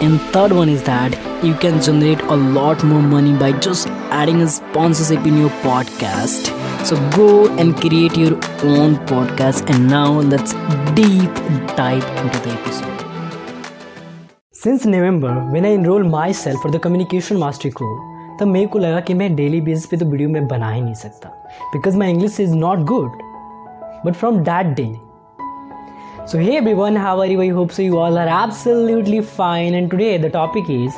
And third one is that you can generate a lot more money by just adding a sponsorship in your podcast. So go and create your own podcast. And now let's deep dive into the episode. Since November when I enrol my self for the communication mastery course तब मेरे को लगा कि मैं daily basis पे तो video में बना ही नहीं सकता because my English is not good but from that day so hey everyone, how are you? I hope so you all are absolutely fine. And today the topic is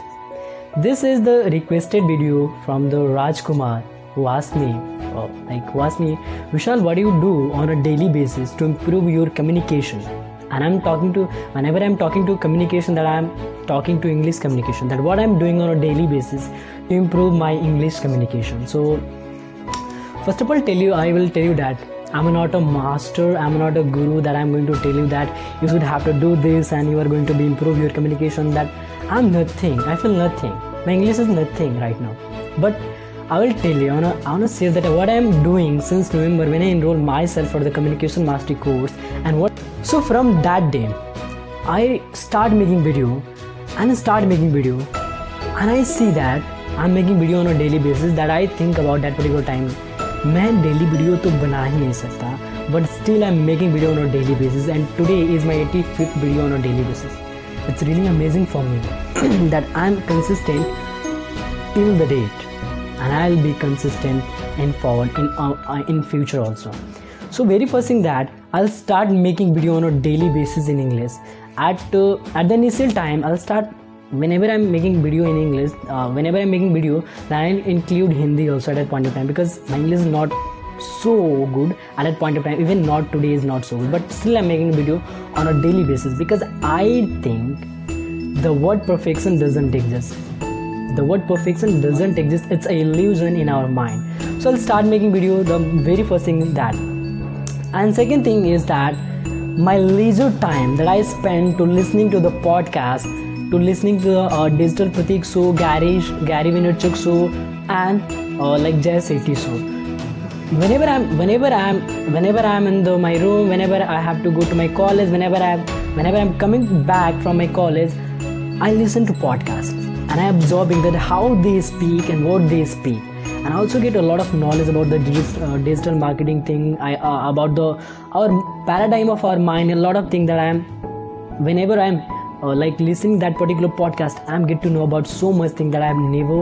this is the requested video from the Raj Kumar who asked me, uh, like who asked me, Vishal, what do you do on a daily basis to improve your communication? And I'm talking to whenever I'm talking to communication that I'm talking to English communication. That what I'm doing on a daily basis to improve my English communication. So first of all, tell you I will tell you that I'm not a master, I'm not a guru that I'm going to tell you that you should have to do this and you are going to be improve your communication. That I'm nothing, I feel nothing. My English is nothing right now. But I will tell you, I wanna, I wanna say that what I'm doing since November when I enrolled myself for the communication mastery course and what so from that day I start making video and start making video and I see that I'm making video on a daily basis that I think about that particular time मैं daily video तो बना ही नहीं सकता but still I am making video on a daily basis and today is my eighty fifth video on a daily basis it's really amazing for me that I am consistent till the date I'll be consistent and forward in uh, in future also. So very first thing that I'll start making video on a daily basis in English. At uh, at the initial time, I'll start whenever I'm making video in English. Uh, whenever I'm making video, then I'll include Hindi also at that point of time because my English is not so good at that point of time. Even not today is not so good, but still I'm making video on a daily basis because I think the word perfection doesn't exist the word perfection doesn't exist it's an illusion in our mind so i'll start making video the very first thing is that and second thing is that my leisure time that i spend to listening to the podcast to listening to the uh, digital pratik show gary gary vaynerchuk show and uh, like jay Shetty show. Whenever i'm whenever i'm whenever i'm in the my room whenever i have to go to my college whenever I'm, whenever i'm coming back from my college i listen to podcasts. And I'm absorbing that how they speak and what they speak. And I also get a lot of knowledge about the digital, uh, digital marketing thing. I, uh, about the our paradigm of our mind a lot of things that I'm whenever I'm uh, like listening that particular podcast I'm get to know about so much thing that I've never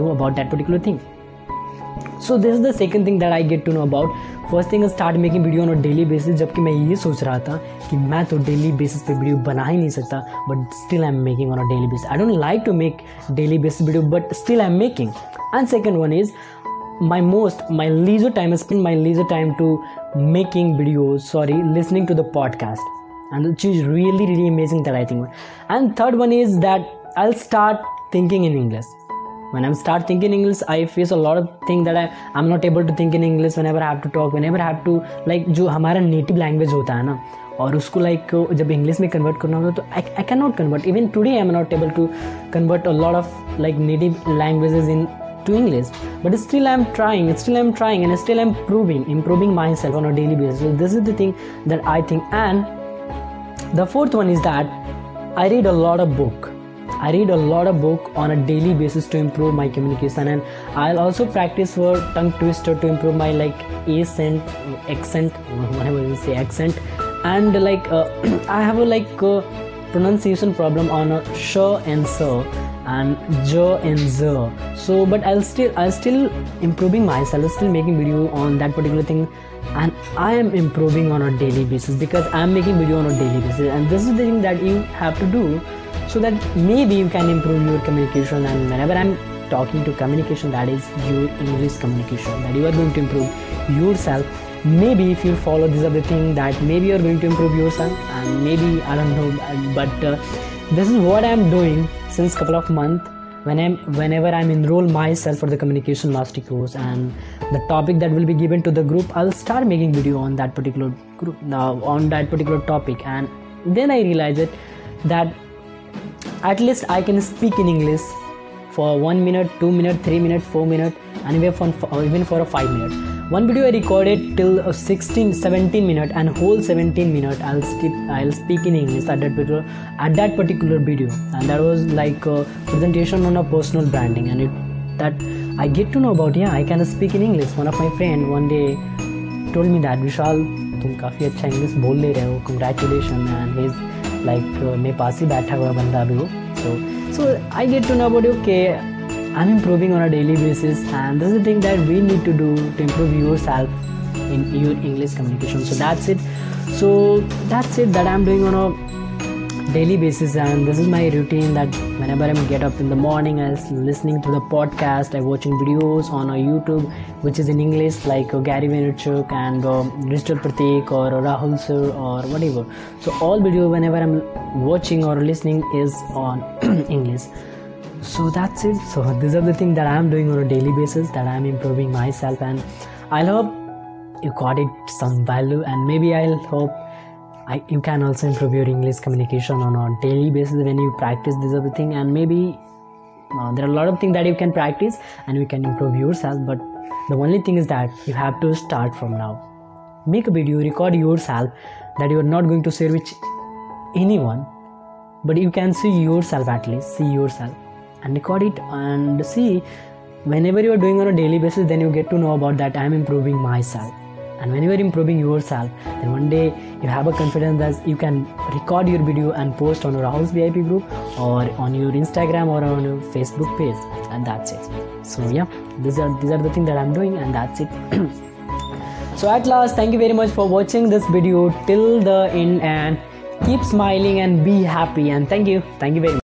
know about that particular thing so this is the second thing that I get to know about first thing start making video on a daily basis जबकि मैं ये सोच रहा था कि मैं तो daily basis पे वीडियो बना ही नहीं सकता but still I am making on a daily basis I don't like to make daily basis video but still I am making and second one is my most my leisure time I spend my leisure time to making videos sorry listening to the podcast and which is really really amazing that I think and third one is that I'll start thinking in English when I start thinking English I face a lot of things that I I'm not able to think in English whenever I have to talk whenever I have to like जो हमारा native language होता है ना और उसको like like, जब English में convert करना होता तो I can not convert even today I am not able to convert a lot of like native languages in to English, but still I'm trying, still I'm trying, and still I'm improving, improving myself on a daily basis. So this is the thing that I think. And the fourth one is that I read a lot of book. I read a lot of book on a daily basis to improve my communication, and I'll also practice for tongue twister to improve my like accent, accent, whatever you say, accent, and like uh, I have a like uh, pronunciation problem on a sh and sir and j and z. So but i'll still i'll still improving myself still making video on that particular thing. And i am improving on a daily basis because i'm making video on a daily basis. And this is the thing that you have to do so that maybe you can improve your communication and whenever i'm talking to communication that is your english communication that you are going to improve yourself. Maybe if you follow this other thing that maybe you're going to improve yourself and maybe i don't know but uh, this is what i'm doing since couple of months when I'm whenever I'm enroll myself for the communication mastery course and the topic that will be given to the group, I'll start making video on that particular group now on that particular topic. And then I realize it that at least I can speak in English for one minute, two minute, three minute, four minute, even for even for a five minute one video i recorded till 16 17 minute and whole 17 minute i'll skip i'll speak in english at that particular at that particular video and that was like a presentation on a personal branding and it that i get to know about yeah i can speak in english one of my friend one day told me that vishal तुम काफ़ी अच्छा English बोल ले रहे हो congratulation and is like मेरे पास ही बैठा हुआ बंदा भी हो so so I get to know about you के I'm improving on a daily basis, and this is the thing that we need to do to improve yourself in your English communication. So that's it. So that's it that I'm doing on a daily basis, and this is my routine. That whenever I get up in the morning, I'm listening to the podcast, I'm watching videos on a YouTube which is in English, like uh, Gary Vaynerchuk and uh, Digital Pratik or uh, Rahul Sir or whatever. So all video whenever I'm watching or listening is on English so that's it. So these are the things that i'm doing on a daily basis that i'm improving myself and i hope you got it some value and maybe i'll hope I, you can also improve your english communication on a daily basis when you practice this other thing and maybe uh, there are a lot of things that you can practice and you can improve yourself but the only thing is that you have to start from now. Make a video record yourself that you are not going to share with anyone but you can see yourself at least see yourself and record it and see whenever you are doing on a daily basis then you get to know about that i'm improving myself. And when you are improving yourself then one day you have a confidence that you can record your video and post on your house vip group or on your instagram or on your facebook page and that's it. So yeah these are these are the things that i'm doing and that's it. So at last thank you very much for watching this video till the end and keep smiling and be happy and thank you. Thank you very much